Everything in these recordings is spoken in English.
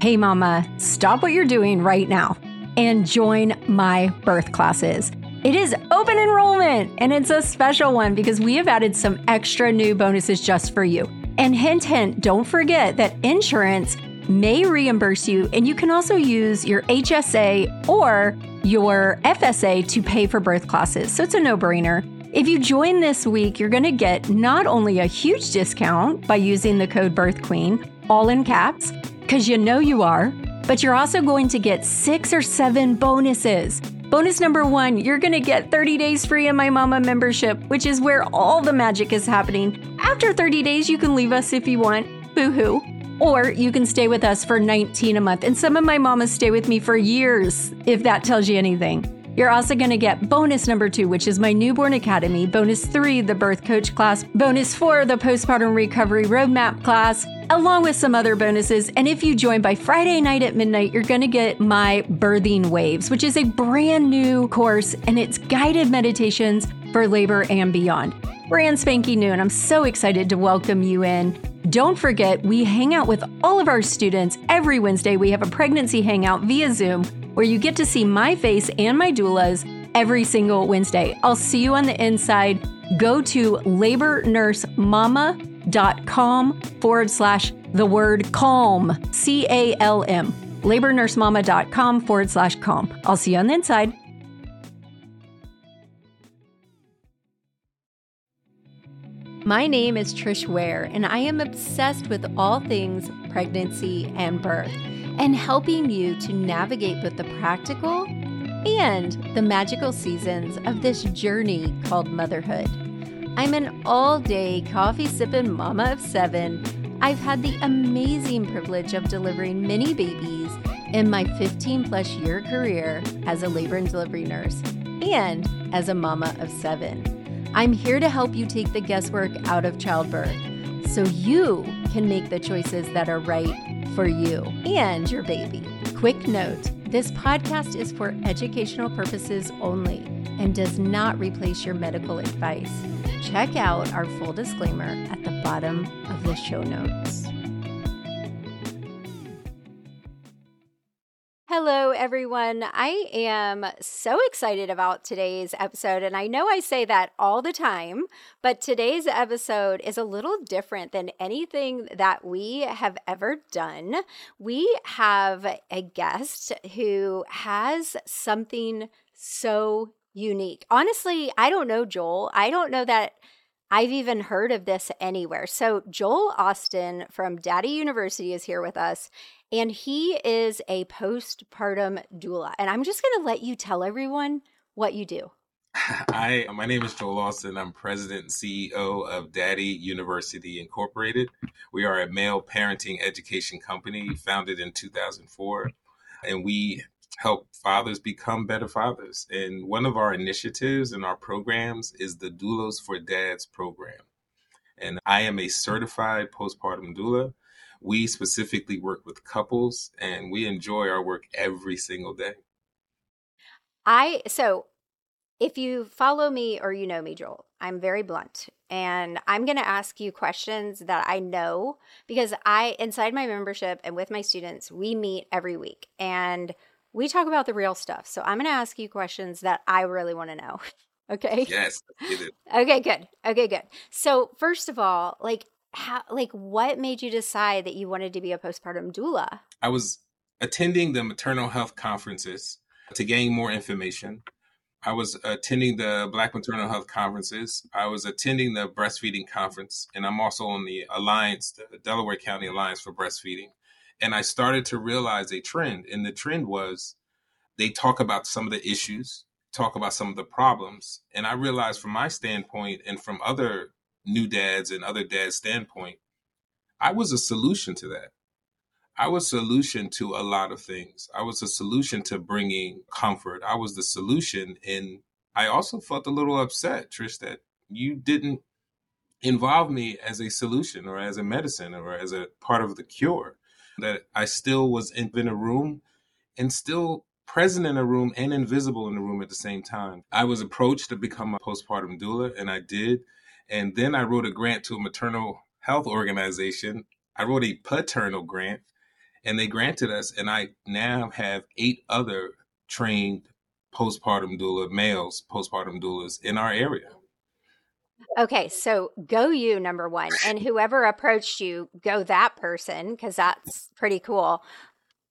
Hey, mama, stop what you're doing right now and join my birth classes. It is open enrollment and it's a special one because we have added some extra new bonuses just for you. And hint, hint, don't forget that insurance may reimburse you, and you can also use your HSA or your FSA to pay for birth classes. So it's a no brainer. If you join this week, you're going to get not only a huge discount by using the code BirthQueen, all in caps, because you know you are, but you're also going to get six or seven bonuses. Bonus number one, you're going to get 30 days free in my mama membership, which is where all the magic is happening. After 30 days, you can leave us if you want. Boo hoo. Or you can stay with us for 19 a month. And some of my mamas stay with me for years, if that tells you anything. You're also going to get bonus number two, which is my newborn academy, bonus three, the birth coach class, bonus four, the postpartum recovery roadmap class, along with some other bonuses. And if you join by Friday night at midnight, you're going to get my birthing waves, which is a brand new course and it's guided meditations for labor and beyond. Brand spanking new, and I'm so excited to welcome you in. Don't forget, we hang out with all of our students every Wednesday. We have a pregnancy hangout via Zoom where you get to see my face and my doula's every single Wednesday. I'll see you on the inside. Go to labornursemama.com forward slash the word calm, C A L M. Labornursemama.com forward slash calm. I'll see you on the inside. My name is Trish Ware, and I am obsessed with all things pregnancy and birth and helping you to navigate both the practical and the magical seasons of this journey called motherhood. I'm an all day coffee sipping mama of seven. I've had the amazing privilege of delivering many babies in my 15 plus year career as a labor and delivery nurse and as a mama of seven. I'm here to help you take the guesswork out of childbirth so you can make the choices that are right for you and your baby. Quick note this podcast is for educational purposes only and does not replace your medical advice. Check out our full disclaimer at the bottom of the show notes. Hello, everyone. I am so excited about today's episode. And I know I say that all the time, but today's episode is a little different than anything that we have ever done. We have a guest who has something so unique. Honestly, I don't know Joel. I don't know that. I've even heard of this anywhere. So, Joel Austin from Daddy University is here with us, and he is a postpartum doula. And I'm just going to let you tell everyone what you do. Hi, my name is Joel Austin. I'm president and CEO of Daddy University Incorporated. We are a male parenting education company founded in 2004, and we help fathers become better fathers. And one of our initiatives and our programs is the Doulas for Dads program. And I am a certified postpartum doula. We specifically work with couples and we enjoy our work every single day. I so if you follow me or you know me, Joel, I'm very blunt and I'm going to ask you questions that I know because I, inside my membership and with my students, we meet every week and we talk about the real stuff. So I'm going to ask you questions that I really want to know. okay. Yes. Okay, good. Okay, good. So, first of all, like, how, like, what made you decide that you wanted to be a postpartum doula? I was attending the maternal health conferences to gain more information. I was attending the Black Maternal Health conferences. I was attending the breastfeeding conference, and I'm also on the Alliance, the Delaware County Alliance for Breastfeeding. And I started to realize a trend, and the trend was they talk about some of the issues, talk about some of the problems, and I realized from my standpoint and from other new dads and other dads' standpoint, I was a solution to that. I was a solution to a lot of things. I was a solution to bringing comfort. I was the solution. And I also felt a little upset, Trish, that you didn't involve me as a solution or as a medicine or as a part of the cure. That I still was in, in a room and still present in a room and invisible in a room at the same time. I was approached to become a postpartum doula, and I did. And then I wrote a grant to a maternal health organization. I wrote a paternal grant And they granted us, and I now have eight other trained postpartum doula males, postpartum doulas in our area. Okay, so go you number one, and whoever approached you, go that person because that's pretty cool.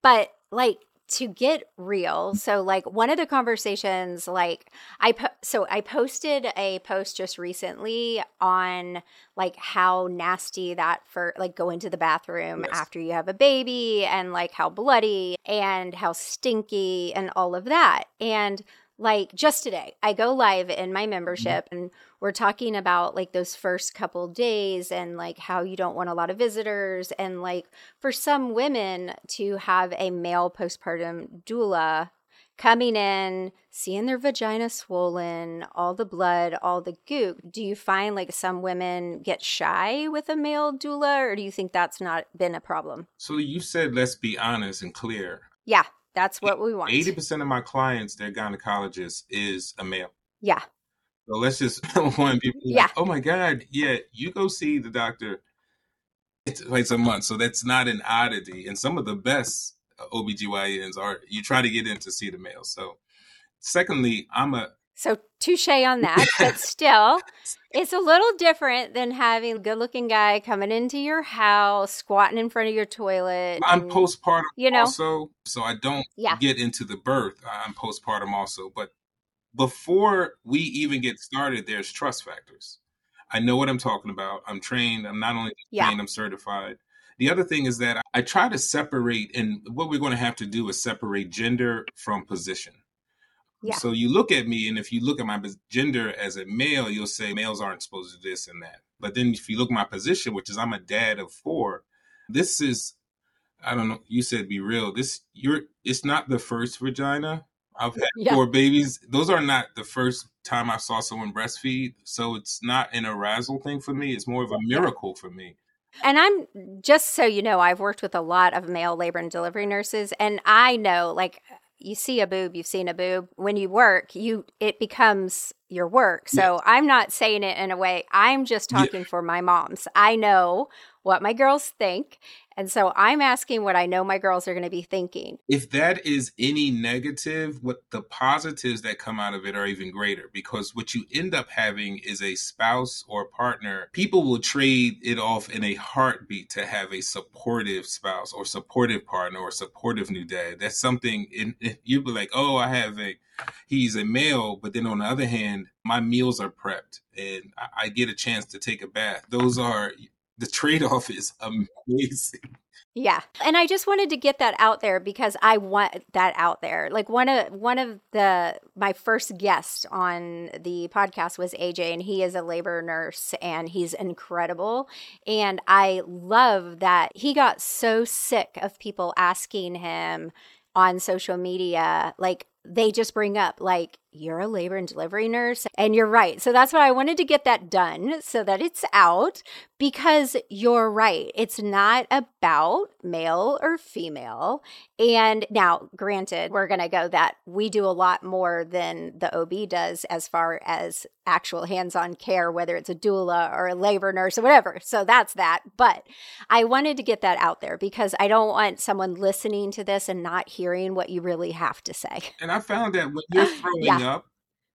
But like to get real, so like one of the conversations, like I po- so I posted a post just recently on like how nasty that for like go into the bathroom yes. after you have a baby and like how bloody and how stinky and all of that and like just today i go live in my mm-hmm. membership and we're talking about like those first couple days and like how you don't want a lot of visitors and like for some women to have a male postpartum doula coming in seeing their vagina swollen all the blood all the goop. Do you find like some women get shy with a male doula or do you think that's not been a problem? So you said let's be honest and clear. Yeah that's what we want. 80% of my clients, their gynecologist is a male. Yeah. So let's just want people yeah. Like, oh my God, yeah, you go see the doctor it's twice a month. So that's not an oddity. And some of the best OBGYNs are you try to get in to see the male. So secondly, I'm a so touche on that, but still, it's a little different than having a good-looking guy coming into your house, squatting in front of your toilet. I'm and, postpartum, you know, also, so I don't yeah. get into the birth. I'm postpartum also, but before we even get started, there's trust factors. I know what I'm talking about. I'm trained. I'm not only trained, yeah. I'm certified. The other thing is that I try to separate, and what we're going to have to do is separate gender from position. Yeah. So you look at me, and if you look at my gender as a male, you'll say males aren't supposed to do this and that. But then if you look at my position, which is I'm a dad of four, this is I don't know. You said be real. This you're it's not the first vagina. I've had yeah. four babies. Those are not the first time I saw someone breastfeed. So it's not an arousal thing for me. It's more of a miracle for me. And I'm just so you know, I've worked with a lot of male labor and delivery nurses, and I know like you see a boob, you've seen a boob. When you work, you it becomes your work. So yeah. I'm not saying it in a way. I'm just talking yeah. for my moms. I know what my girls think. And so I'm asking what I know my girls are going to be thinking. If that is any negative, what the positives that come out of it are even greater because what you end up having is a spouse or partner. People will trade it off in a heartbeat to have a supportive spouse or supportive partner or supportive new dad. That's something in, you'd be like, oh, I have a, he's a male. But then on the other hand, my meals are prepped and I, I get a chance to take a bath. Those are the trade off is amazing. Yeah. And I just wanted to get that out there because I want that out there. Like one of one of the my first guests on the podcast was AJ and he is a labor nurse and he's incredible and I love that he got so sick of people asking him on social media like they just bring up like you're a labor and delivery nurse and you're right. So that's why i wanted to get that done so that it's out because you're right. It's not about male or female. And now granted we're going to go that we do a lot more than the ob does as far as actual hands-on care whether it's a doula or a labor nurse or whatever. So that's that. But i wanted to get that out there because i don't want someone listening to this and not hearing what you really have to say. And i found that when you're throwing yeah up,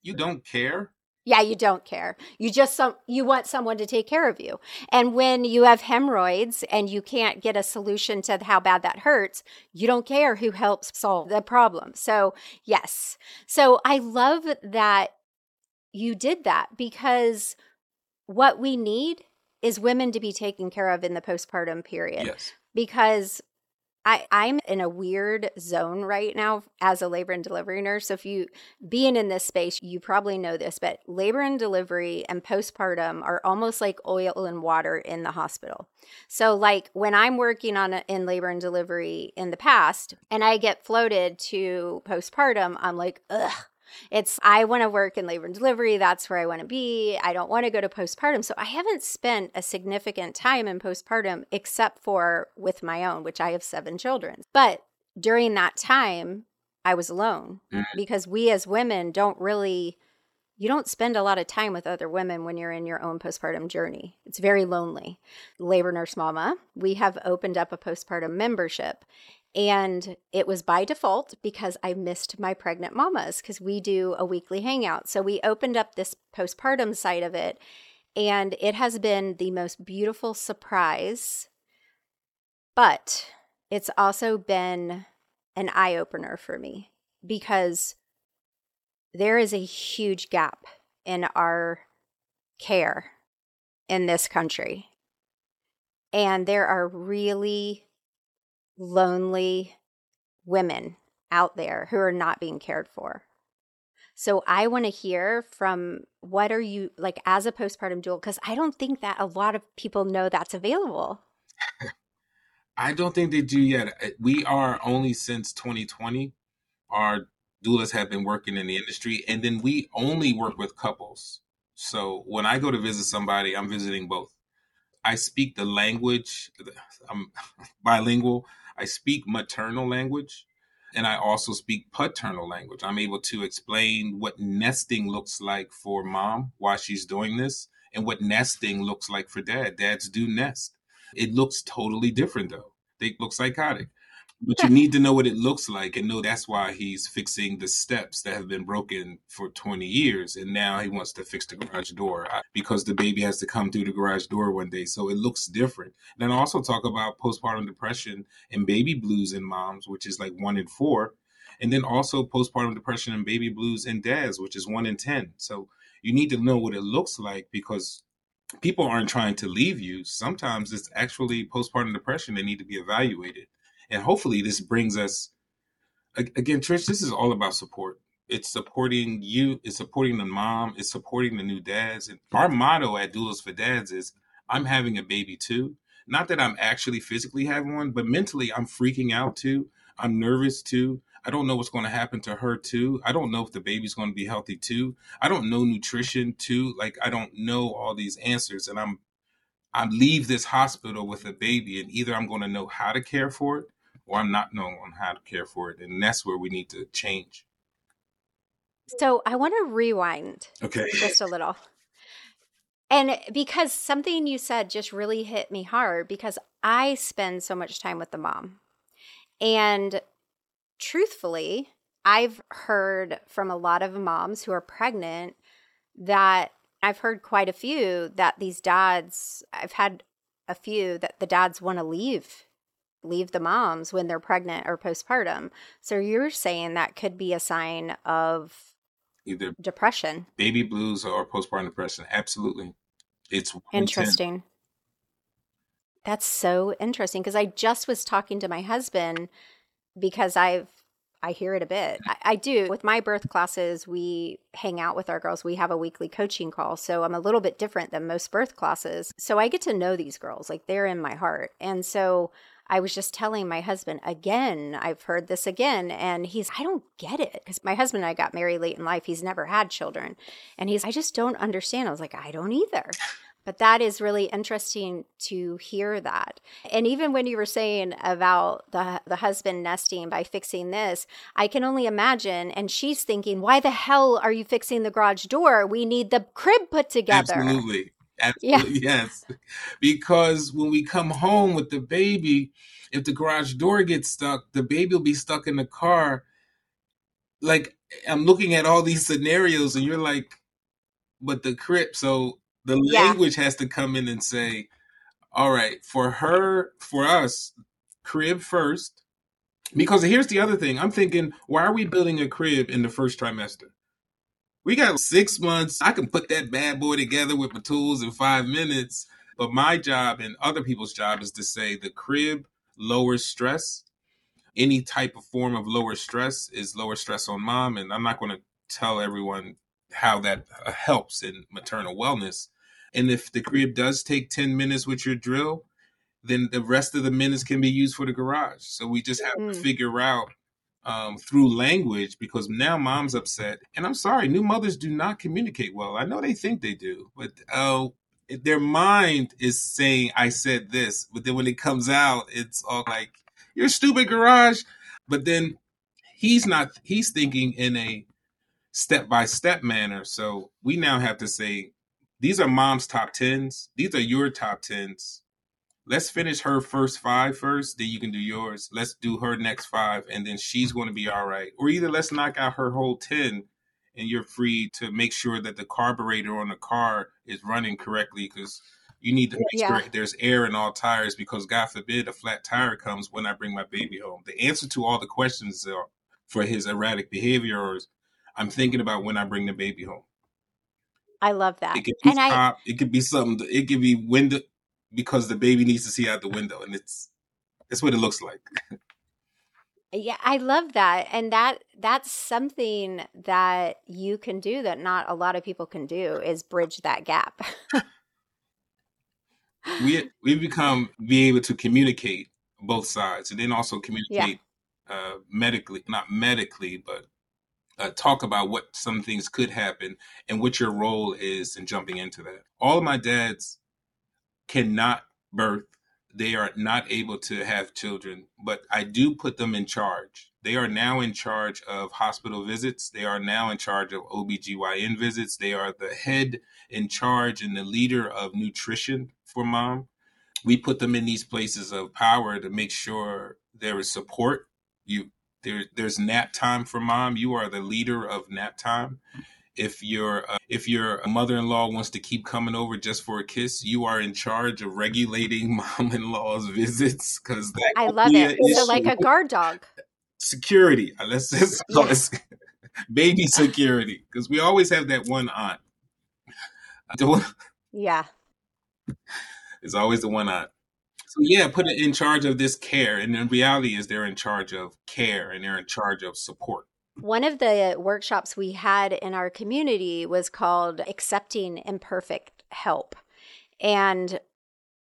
you don't care. Yeah, you don't care. You just some you want someone to take care of you. And when you have hemorrhoids and you can't get a solution to how bad that hurts, you don't care who helps solve the problem. So, yes. So, I love that you did that because what we need is women to be taken care of in the postpartum period. Yes. Because I, I'm in a weird zone right now as a labor and delivery nurse. So if you being in this space, you probably know this, but labor and delivery and postpartum are almost like oil and water in the hospital. So like when I'm working on a, in labor and delivery in the past and I get floated to postpartum, I'm like, ugh, it's, I want to work in labor and delivery. That's where I want to be. I don't want to go to postpartum. So I haven't spent a significant time in postpartum except for with my own, which I have seven children. But during that time, I was alone mm. because we as women don't really you don't spend a lot of time with other women when you're in your own postpartum journey. It's very lonely. Labor Nurse Mama, we have opened up a postpartum membership. And it was by default because I missed my pregnant mamas because we do a weekly hangout. So we opened up this postpartum side of it. And it has been the most beautiful surprise. But it's also been an eye opener for me because there is a huge gap in our care in this country. And there are really lonely women out there who are not being cared for. So I want to hear from what are you like as a postpartum doula because I don't think that a lot of people know that's available. I don't think they do yet. Eh, we are only since 2020 our doulas have been working in the industry, and then we only work with couples. So when I go to visit somebody, I'm visiting both. I speak the language, I'm bilingual. I speak maternal language and I also speak paternal language. I'm able to explain what nesting looks like for mom while she's doing this and what nesting looks like for dad. Dads do nest. It looks totally different though. They look psychotic but you need to know what it looks like and know that's why he's fixing the steps that have been broken for 20 years and now he wants to fix the garage door uh, because the baby has to come through the garage door one day. So it looks different. And then also talk about postpartum depression and baby blues in moms which is like one in four and then also postpartum depression and baby blues in dads which is one in ten. So you need to know what it looks like because people aren't trying to leave you. Sometimes it's actually postpartum depression they need to be evaluated and hopefully, this brings us again, Trish. This is all about support. It's supporting you. It's supporting the mom. It's supporting the new dads. And our motto at Doulas for Dads is, "I'm having a baby too." Not that I'm actually physically having one, but mentally, I'm freaking out too. I'm nervous too. I don't know what's going to happen to her too. I don't know if the baby's going to be healthy too. I don't know nutrition too. Like I don't know all these answers, and I'm I leave this hospital with a baby, and either I'm going to know how to care for it, or I'm not knowing on how to care for it. And that's where we need to change. So I want to rewind okay. just a little. And because something you said just really hit me hard because I spend so much time with the mom. And truthfully, I've heard from a lot of moms who are pregnant that I've heard quite a few that these dads, I've had a few that the dads want to leave leave the moms when they're pregnant or postpartum. So you're saying that could be a sign of either depression, baby blues, or postpartum depression. Absolutely. It's interesting. That's so interesting because I just was talking to my husband because I've I hear it a bit. I, I, do. With my birth classes, we hang out with our girls. We have a weekly coaching call. So I'm a little bit different than most birth classes. So I get to know these girls. Like they're in my heart. And so I was just telling my husband again, I've heard this again. And he's, I don't get it. Because my husband and I got married late in life. He's never had children. And he's, I just don't understand. I was like, I don't either. But that is really interesting to hear that. And even when you were saying about the the husband nesting by fixing this, I can only imagine and she's thinking, "Why the hell are you fixing the garage door? We need the crib put together." Absolutely. Absolutely, yeah. yes. Because when we come home with the baby, if the garage door gets stuck, the baby will be stuck in the car. Like I'm looking at all these scenarios, and you're like, but the crib. So the yeah. language has to come in and say, all right, for her, for us, crib first. Because here's the other thing. I'm thinking, why are we building a crib in the first trimester? We got six months. I can put that bad boy together with my tools in five minutes. But my job and other people's job is to say the crib lowers stress. Any type of form of lower stress is lower stress on mom. And I'm not going to tell everyone how that uh, helps in maternal wellness. And if the crib does take 10 minutes with your drill, then the rest of the minutes can be used for the garage. So we just have mm. to figure out um, through language because now mom's upset. And I'm sorry, new mothers do not communicate well. I know they think they do, but uh, their mind is saying, I said this. But then when it comes out, it's all like, you're stupid, garage. But then he's not, he's thinking in a step by step manner. So we now have to say, these are mom's top tens. These are your top tens. Let's finish her first five first, then you can do yours. Let's do her next five, and then she's going to be all right. Or either let's knock out her whole 10 and you're free to make sure that the carburetor on the car is running correctly because you need to make yeah. sure there's air in all tires because God forbid a flat tire comes when I bring my baby home. The answer to all the questions uh, for his erratic behavior is I'm thinking about when I bring the baby home. I love that. It could be and top, I, it could be something. It could be window because the baby needs to see out the window, and it's that's what it looks like. yeah, I love that, and that that's something that you can do that not a lot of people can do is bridge that gap. we we become be able to communicate both sides, and then also communicate yeah. uh, medically, not medically, but uh, talk about what some things could happen and what your role is in jumping into that. All of my dads cannot birth; they are not able to have children, but I do put them in charge. They are now in charge of hospital visits. They are now in charge of OBGYN visits. They are the head in charge and the leader of nutrition for mom. We put them in these places of power to make sure there is support. You there, there's nap time for mom. You are the leader of nap time. If your uh, if your mother-in-law wants to keep coming over just for a kiss, you are in charge of regulating mom-in-law's visits because that I love it. So like a guard dog. Security. Let's just call it baby security because we always have that one aunt. Yeah. It's always the one aunt. So yeah, put it in charge of this care, and in reality, is they're in charge of care and they're in charge of support. One of the workshops we had in our community was called Accepting Imperfect Help. And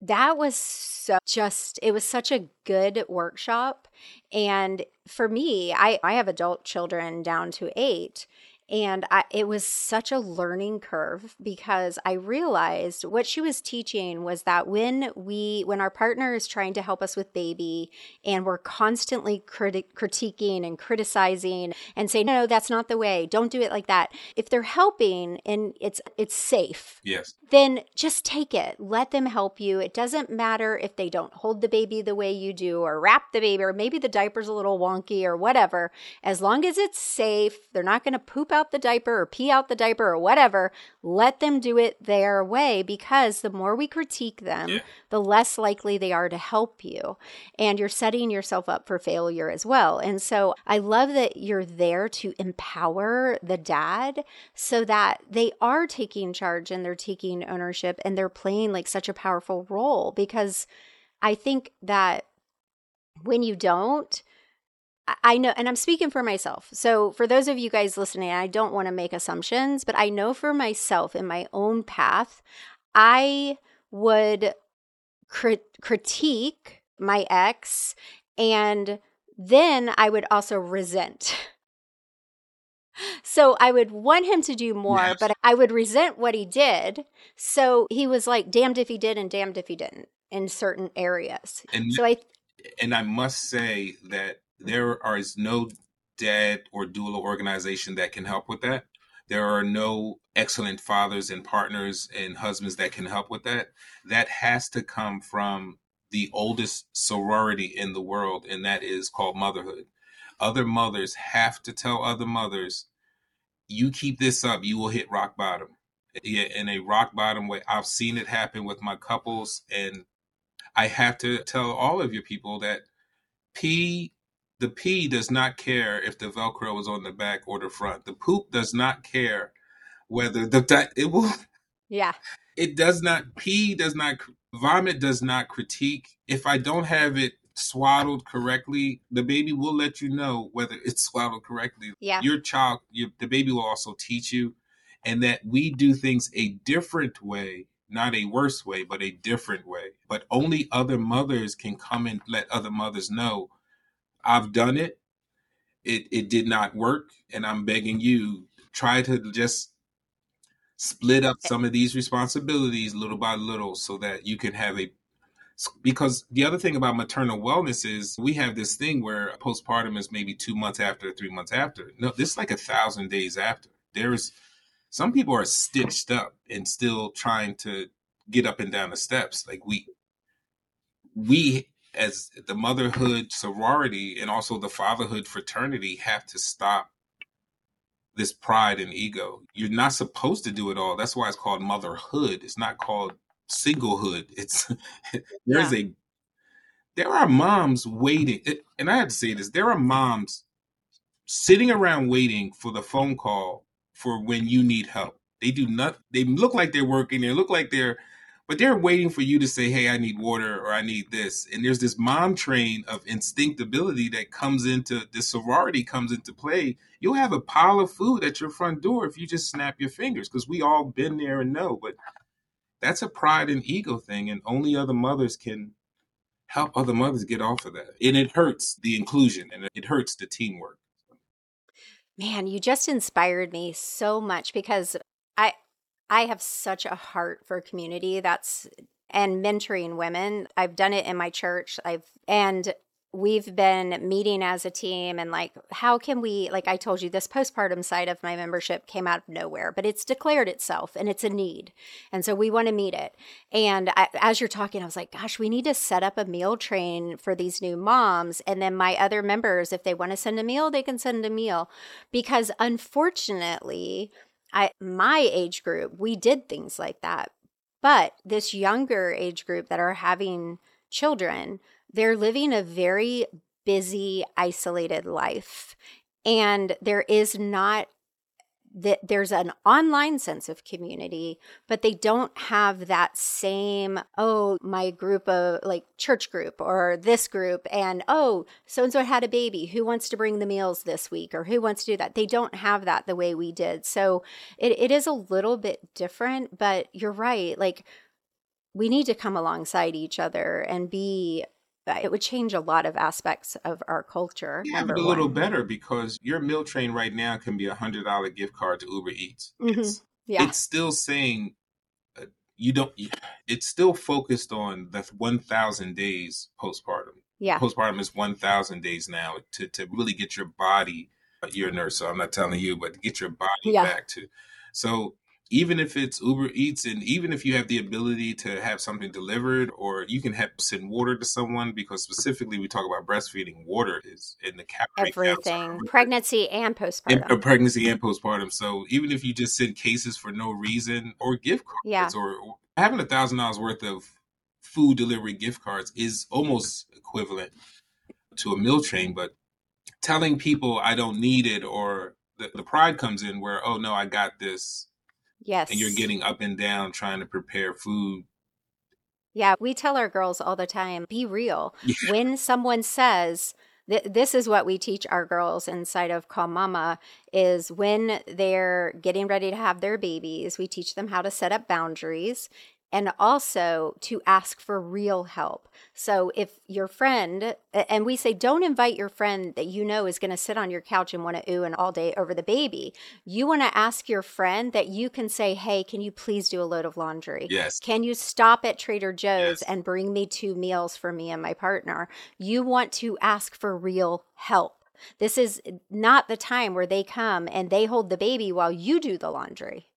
that was so just it was such a good workshop and for me i i have adult children down to 8 and I, it was such a learning curve because I realized what she was teaching was that when we, when our partner is trying to help us with baby and we're constantly criti- critiquing and criticizing and saying, no, that's not the way. Don't do it like that. If they're helping and it's, it's safe. Yes. Then just take it. Let them help you. It doesn't matter if they don't hold the baby the way you do or wrap the baby or maybe the diaper's a little wonky or whatever. As long as it's safe, they're not going to poop out out the diaper or pee out the diaper or whatever, let them do it their way because the more we critique them, yeah. the less likely they are to help you. And you're setting yourself up for failure as well. And so I love that you're there to empower the dad so that they are taking charge and they're taking ownership and they're playing like such a powerful role because I think that when you don't, I know, and I'm speaking for myself. So, for those of you guys listening, I don't want to make assumptions, but I know for myself in my own path, I would crit- critique my ex, and then I would also resent. So I would want him to do more, yes. but I would resent what he did. So he was like damned if he did and damned if he didn't in certain areas. And so I and I must say that there is no dad or doula organization that can help with that. There are no excellent fathers and partners and husbands that can help with that. That has to come from the oldest sorority in the world, and that is called motherhood. Other mothers have to tell other mothers, you keep this up, you will hit rock bottom. Yeah, in a rock bottom way. I've seen it happen with my couples, and I have to tell all of your people that P the P does not care if the Velcro is on the back or the front. The poop does not care whether the it will. Yeah. It does not. pee does not. Vomit does not critique. If I don't have it swaddled correctly, the baby will let you know whether it's swaddled correctly. Yeah. Your child, your, the baby will also teach you, and that we do things a different way not a worse way, but a different way. But only other mothers can come and let other mothers know I've done it. It it did not work, and I'm begging you try to just split up eh. some of these responsibilities little by little so that you can have a because the other thing about maternal wellness is we have this thing where postpartum is maybe two months after, three months after. No, this is like a thousand days after. There's some people are stitched up and still trying to get up and down the steps. Like we, we as the motherhood sorority and also the fatherhood fraternity have to stop this pride and ego. You're not supposed to do it all. That's why it's called motherhood. It's not called singlehood. It's there's yeah. a there are moms waiting, and I have to say this: there are moms sitting around waiting for the phone call for when you need help. They do not. They look like they're working. They look like they're, but they're waiting for you to say, "Hey, I need water" or "I need this." And there's this mom train of instinctability that comes into this sorority comes into play. You'll have a pile of food at your front door if you just snap your fingers because we all been there and know. But that's a pride and ego thing, and only other mothers can help other mothers get off of that. And it hurts the inclusion and it hurts the teamwork. Man, you just inspired me so much because I I have such a heart for community. That's and mentoring women. I've done it in my church. I've and we've been meeting as a team and like how can we like i told you this postpartum side of my membership came out of nowhere but it's declared itself and it's a need and so we want to meet it and I, as you're talking i was like gosh we need to set up a meal train for these new moms and then my other members if they want to send a meal they can send a meal because unfortunately i my age group we did things like that but this younger age group that are having children they're living a very busy, isolated life. And there is not that there's an online sense of community, but they don't have that same, oh, my group of like church group or this group, and oh, so and so had a baby. Who wants to bring the meals this week or who wants to do that? They don't have that the way we did. So it, it is a little bit different, but you're right. Like, we need to come alongside each other and be it would change a lot of aspects of our culture. Yeah, but a little better because your meal train right now can be a hundred dollar gift card to Uber Eats. Mm-hmm. It's, yeah. it's still saying uh, you don't. It's still focused on the one thousand days postpartum. Yeah, postpartum is one thousand days now to to really get your body. You're a nurse, so I'm not telling you, but get your body yeah. back to. So even if it's Uber Eats and even if you have the ability to have something delivered or you can have send water to someone because specifically we talk about breastfeeding, water is in the calorie everything pregnancy and postpartum, and, uh, pregnancy and postpartum. So even if you just send cases for no reason or gift cards yeah. or, or having a thousand dollars worth of food delivery gift cards is almost equivalent to a meal train, but telling people I don't need it or the, the pride comes in where oh no I got this Yes. And you're getting up and down trying to prepare food. Yeah, we tell our girls all the time be real. Yeah. When someone says, this is what we teach our girls inside of Call Mama is when they're getting ready to have their babies, we teach them how to set up boundaries and also to ask for real help. So if your friend, and we say, don't invite your friend that you know is going to sit on your couch and want to ooh and all day over the baby. You want to ask your friend that you can say, hey, can you please do a load of laundry? Yes. Can you stop at Trader Joe's yes. and bring me two meals for me and my partner? You want to ask for real help. This is not the time where they come and they hold the baby while you do the laundry.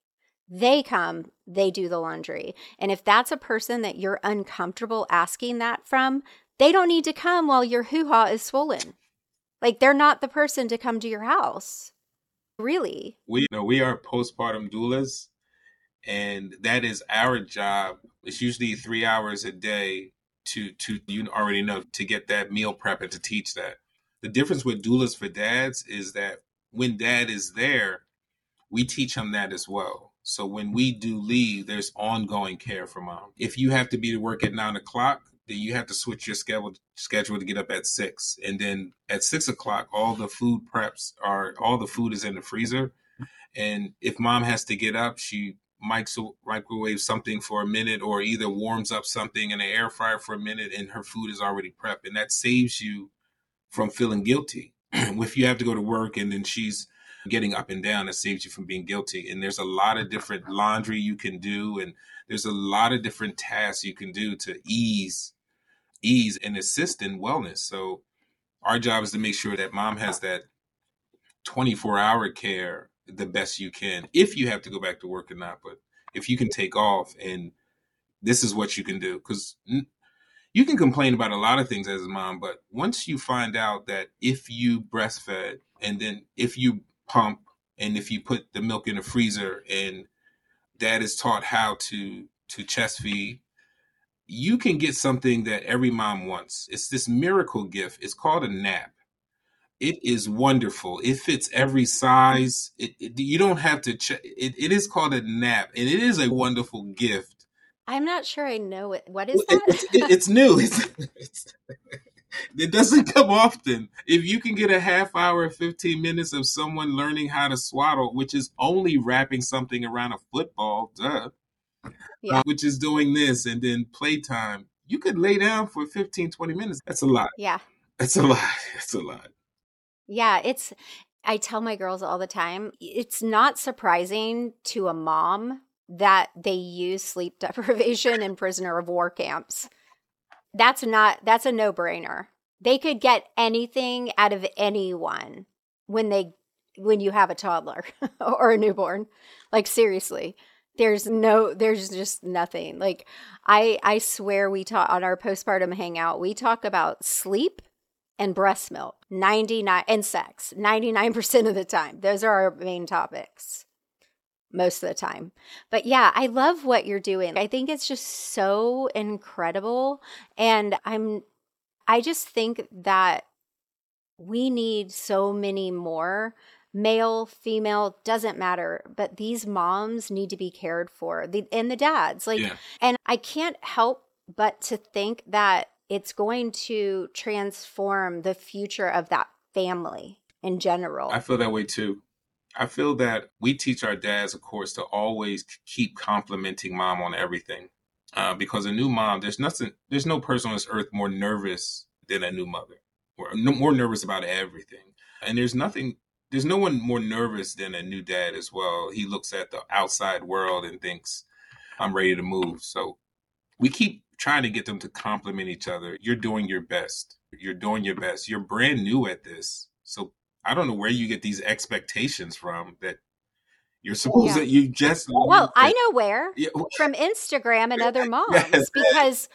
They come, they do the laundry. And if that's a person that you're uncomfortable asking that from, they don't need to come while your hoo ha is swollen. Like they're not the person to come to your house. Really. We you know we are postpartum doulas and that is our job. It's usually three hours a day to to you already know to get that meal prep and to teach that. The difference with doulas for dads is that when dad is there, we teach him that as well. So when we do leave, there's ongoing care for mom. If you have to be to work at nine o'clock, then you have to switch your schedule schedule to get up at six. And then at six o'clock, all the food preps are all the food is in the freezer. And if mom has to get up, she microwave something for a minute or either warms up something in the air fryer for a minute and her food is already prepped. And that saves you from feeling guilty. if you have to go to work and then she's getting up and down. It saves you from being guilty. And there's a lot of different laundry you can do, and there's a lot of different tasks you can do to ease ease and assist in wellness. So our job is to make sure that mom has that 24 hour care the best you can if you have to go back to work or not. But if you can take off and this is what you can do because you can complain about a lot of things as a mom, but once you find out that if you breastfed and then if you pump and if you put the milk in the freezer and dad is taught how to to chest feed you can get something that every mom wants. It's this miracle gift. It's called a nap. It is wonderful. It fits every size. It, it you don't have to check it, it is called a nap and it is a wonderful gift. I'm not sure i know it. What is that? it's, it's new. It's, it's it doesn't come often. If you can get a half hour, 15 minutes of someone learning how to swaddle, which is only wrapping something around a football, duh, yeah. uh, which is doing this, and then playtime, you could lay down for 15, 20 minutes. That's a lot. Yeah. That's a lot. That's a lot. Yeah. It's, I tell my girls all the time, it's not surprising to a mom that they use sleep deprivation in prisoner of war camps that's not that's a no-brainer. They could get anything out of anyone when they when you have a toddler or a newborn. Like seriously. There's no there's just nothing. Like I I swear we talk on our postpartum hangout, we talk about sleep and breast milk 99 and sex 99% of the time. Those are our main topics most of the time. But yeah, I love what you're doing. I think it's just so incredible. And I'm, I just think that we need so many more male, female, doesn't matter. But these moms need to be cared for, the, and the dads. Like, yeah. and I can't help but to think that it's going to transform the future of that family in general. I feel that way too. I feel that we teach our dads, of course, to always keep complimenting mom on everything. Uh, because a new mom, there's nothing, there's no person on this earth more nervous than a new mother, or no, more nervous about everything. And there's nothing, there's no one more nervous than a new dad as well. He looks at the outside world and thinks, I'm ready to move. So we keep trying to get them to compliment each other. You're doing your best. You're doing your best. You're brand new at this. So I don't know where you get these expectations from that you're supposed yeah. to you just well i know where. Yeah. from instagram and other moms yes. because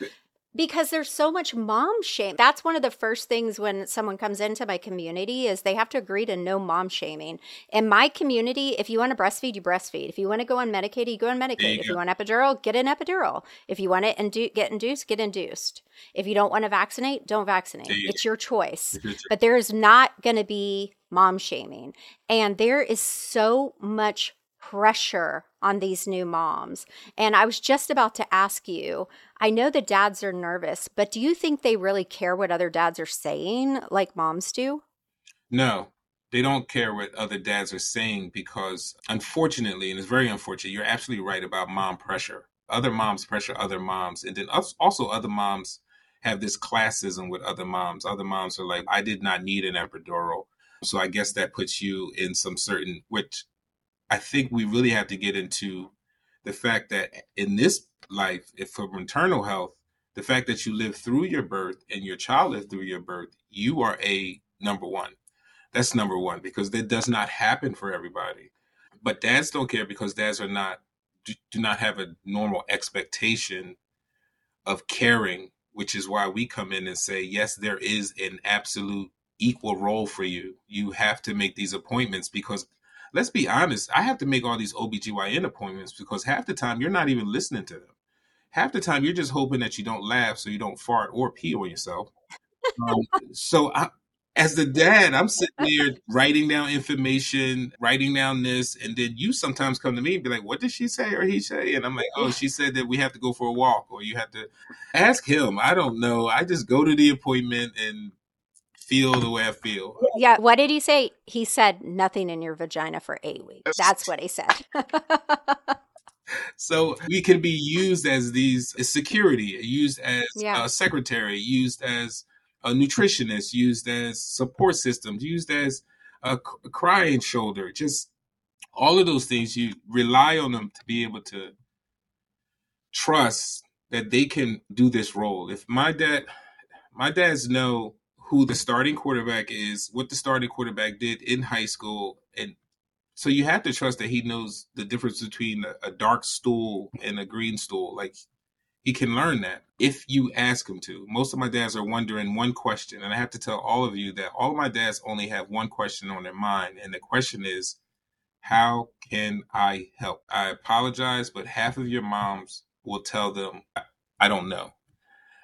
because there's so much mom shame. That's one of the first things when someone comes into my community is they have to agree to no mom shaming. In my community if you want to breastfeed you breastfeed. If you want to go on medicaid you go on medicaid. If go. you want epidural get an epidural. If you want to indu- get induced get induced. If you don't want to vaccinate don't vaccinate. it's your choice. But there is not going to be mom shaming and there is so much pressure on these new moms. And I was just about to ask you I know the dads are nervous, but do you think they really care what other dads are saying like moms do? No, they don't care what other dads are saying because, unfortunately, and it's very unfortunate, you're absolutely right about mom pressure. Other moms pressure other moms. And then also, other moms have this classism with other moms. Other moms are like, I did not need an epidural. So I guess that puts you in some certain, which I think we really have to get into the fact that in this life, if for maternal health, the fact that you live through your birth and your child lived through your birth, you are a number one. That's number one because that does not happen for everybody. But dads don't care because dads are not do not have a normal expectation of caring, which is why we come in and say, yes, there is an absolute equal role for you. You have to make these appointments because let's be honest, I have to make all these OBGYN appointments because half the time you're not even listening to them. Half the time you're just hoping that you don't laugh so you don't fart or pee on yourself. Um, so I, as the dad, I'm sitting there writing down information, writing down this, and then you sometimes come to me and be like, "What did she say or he say?" And I'm like, "Oh, she said that we have to go for a walk, or you have to ask him." I don't know. I just go to the appointment and feel the way I feel. Yeah. What did he say? He said nothing in your vagina for eight weeks. That's what he said. so we can be used as these as security, used as yeah. a secretary, used as a nutritionist, used as support systems, used as a, a crying shoulder. Just all of those things. You rely on them to be able to trust that they can do this role. If my dad My dads know who the starting quarterback is, what the starting quarterback did in high school, and so you have to trust that he knows the difference between a, dark stool and a green stool. Like he can learn that if you ask him to. Most of my dads are wondering one question, and I have to tell all of you that all of my dads only have one question on their mind, and the question is, how can I help? I apologize, but half of your moms will tell them, I don't know.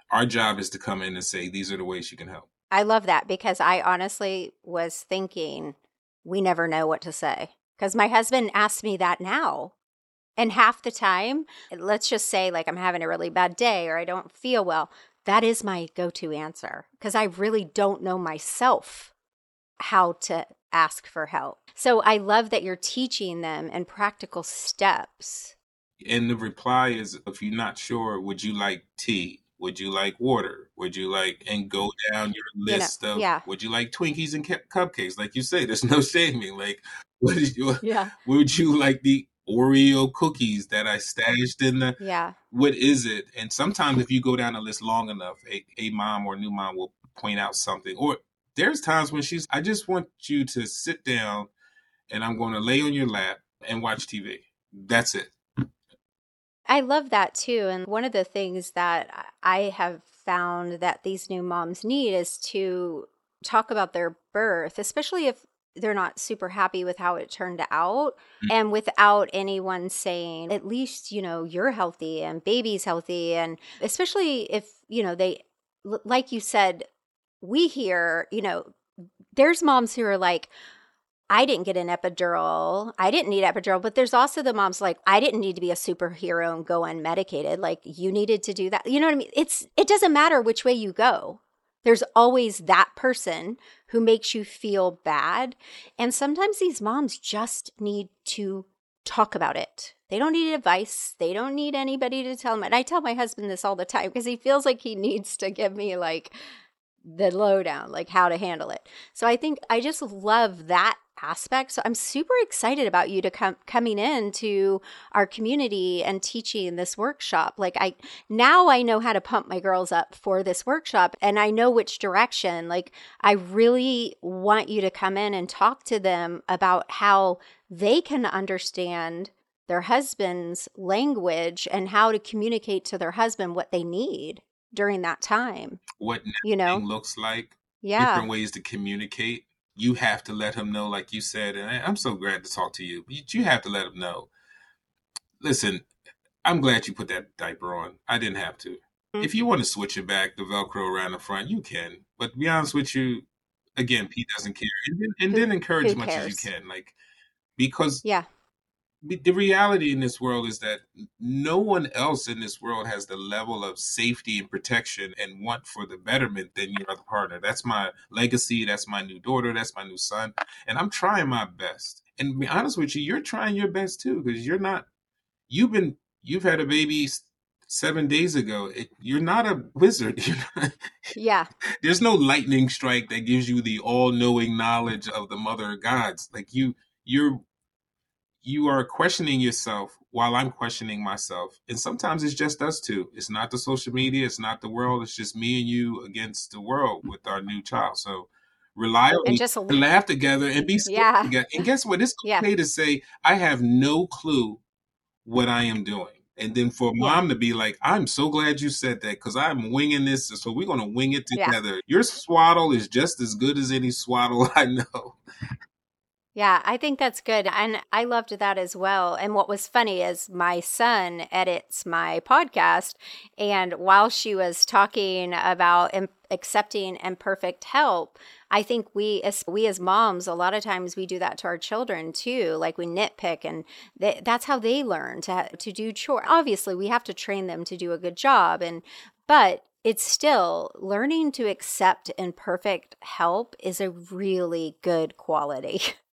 Our job is to come in and say, these are the ways you can help. I love that because I honestly was thinking, we never know what to say. Because my husband asked me that now. And half the time, let's just say, like, I'm having a really bad day or I don't feel well. That is my go to answer because I really don't know myself how to ask for help. So I love that you're teaching them and practical steps. And the reply is if you're not sure, would you like tea? Would you like water? Would you like and go mm-hmm. down your list you know, of yeah. would you like Twinkies and cupcakes? Like you say, there's no shaming. Like would you yeah. would you like the Oreo cookies that I stashed in the yeah. What is it? And sometimes if you go down a list long enough, a, a mom or a new mom will point out something. Or there's times when she's I just want you to sit down and I'm going to lay on your lap and watch TV. That's it. I love that too. And one of the things that I have found that these new moms need is to talk about their birth, especially if they're not super happy with how it turned out mm-hmm. and without anyone saying at least you know you're healthy and baby's healthy and especially if you know they like you said we hear you know there's moms who are like I didn't get an epidural. I didn't need epidural, but there's also the moms like I didn't need to be a superhero and go unmedicated. Like you needed to do that. You know what I mean? It's it doesn't matter which way you go. There's always that person who makes you feel bad. And sometimes these moms just need to talk about it. They don't need advice. They don't need anybody to tell them. And I tell my husband this all the time because he feels like he needs to give me like the lowdown, like how to handle it. So I think I just love that aspect. So I'm super excited about you to come coming into our community and teaching this workshop. Like I now I know how to pump my girls up for this workshop and I know which direction. Like I really want you to come in and talk to them about how they can understand their husband's language and how to communicate to their husband what they need during that time. What you know looks like. Yeah. Different ways to communicate you have to let him know, like you said, and I'm so glad to talk to you. You have to let him know. Listen, I'm glad you put that diaper on. I didn't have to. Mm-hmm. If you want to switch it back, the Velcro around the front, you can. But to be honest with you, again, Pete doesn't care, and then, and then encourage as much as you can, like because yeah, the reality in this world is that no one else in this world has the level of safety and protection and want for the betterment than your other partner. That's my legacy. That's my new daughter. That's my new son. And I'm trying my best. And to be honest with you, you're trying your best too, because you're not, you've been, you've had a baby seven days ago. It, you're not a wizard. Not, yeah. There's no lightning strike that gives you the all knowing knowledge of the mother gods. Like you, you're you are questioning yourself while I'm questioning myself. And sometimes it's just us two. It's not the social media, it's not the world, it's just me and you against the world with our new child. So rely on and just laugh together and be yeah. together. And guess what? It's okay yeah. to say, I have no clue what I am doing. And then for mom yeah. to be like, I'm so glad you said that because I'm winging this. So we're going to wing it together. Yeah. Your swaddle is just as good as any swaddle I know. Yeah, I think that's good. And I loved that as well. And what was funny is my son edits my podcast. And while she was talking about Im- accepting imperfect help, I think we as we as moms a lot of times we do that to our children too like we nitpick and they, that's how they learn to to do chore obviously we have to train them to do a good job and but it's still learning to accept imperfect help is a really good quality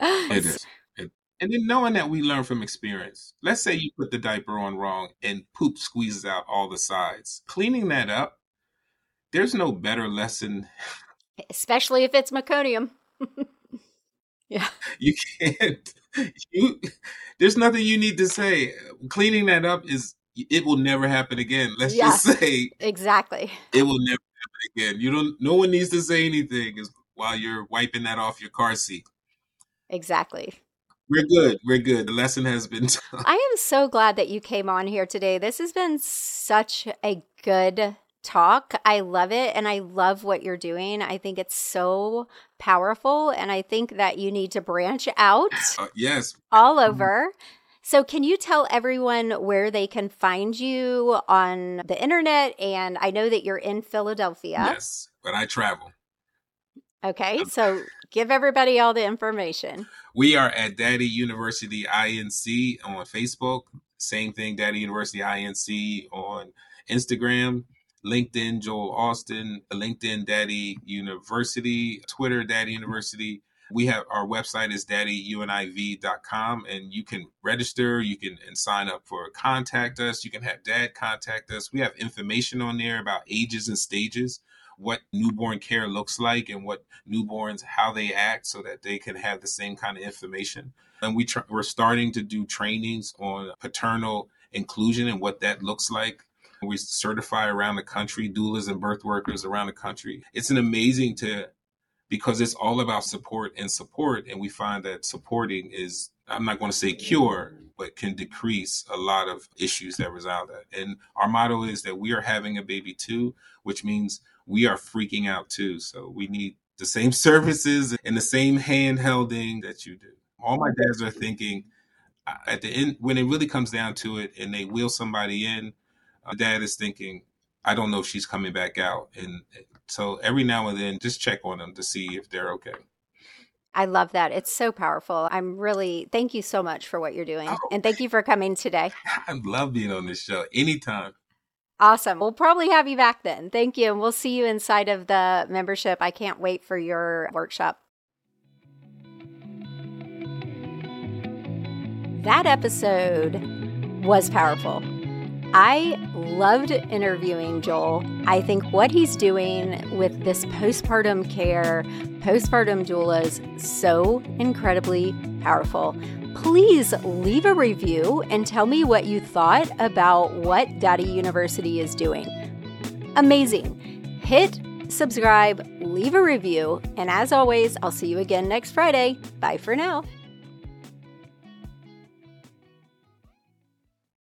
It is. and then knowing that we learn from experience. Let's say you put the diaper on wrong and poop squeezes out all the sides. Cleaning that up, there's no better lesson. Especially if it's meconium. yeah. You can't you there's nothing you need to say. Cleaning that up is it will never happen again. Let's yeah, just say exactly. It will never happen again. You don't. No one needs to say anything while you're wiping that off your car seat. Exactly. We're good. We're good. The lesson has been. I am so glad that you came on here today. This has been such a good talk. I love it and I love what you're doing. I think it's so powerful and I think that you need to branch out. Uh, yes. All mm-hmm. over. So, can you tell everyone where they can find you on the internet? And I know that you're in Philadelphia. Yes, but I travel. Okay, um, so give everybody all the information. We are at Daddy University INC on Facebook. Same thing, Daddy University INC on Instagram. LinkedIn, Joel Austin, LinkedIn, Daddy University, Twitter, Daddy University. We have our website is daddyuniv.com and you can register, you can and sign up for contact us. You can have dad contact us. We have information on there about ages and stages, what newborn care looks like and what newborns how they act so that they can have the same kind of information. And we tr- we're starting to do trainings on paternal inclusion and what that looks like we certify around the country, doulas and birth workers around the country. It's an amazing to because it's all about support and support. And we find that supporting is, I'm not going to say cure, but can decrease a lot of issues that result. And our motto is that we are having a baby too, which means we are freaking out too. So we need the same services and the same handholding that you do. All my dads are thinking uh, at the end, when it really comes down to it and they wheel somebody in, dad is thinking, I don't know if she's coming back out. And so every now and then, just check on them to see if they're okay. I love that. It's so powerful. I'm really, thank you so much for what you're doing. Oh, and thank you for coming today. I love being on this show anytime. Awesome. We'll probably have you back then. Thank you. And we'll see you inside of the membership. I can't wait for your workshop. That episode was powerful. I loved interviewing Joel. I think what he's doing with this postpartum care, postpartum doulas, so incredibly powerful. Please leave a review and tell me what you thought about what Daddy University is doing. Amazing. Hit subscribe, leave a review, and as always, I'll see you again next Friday. Bye for now.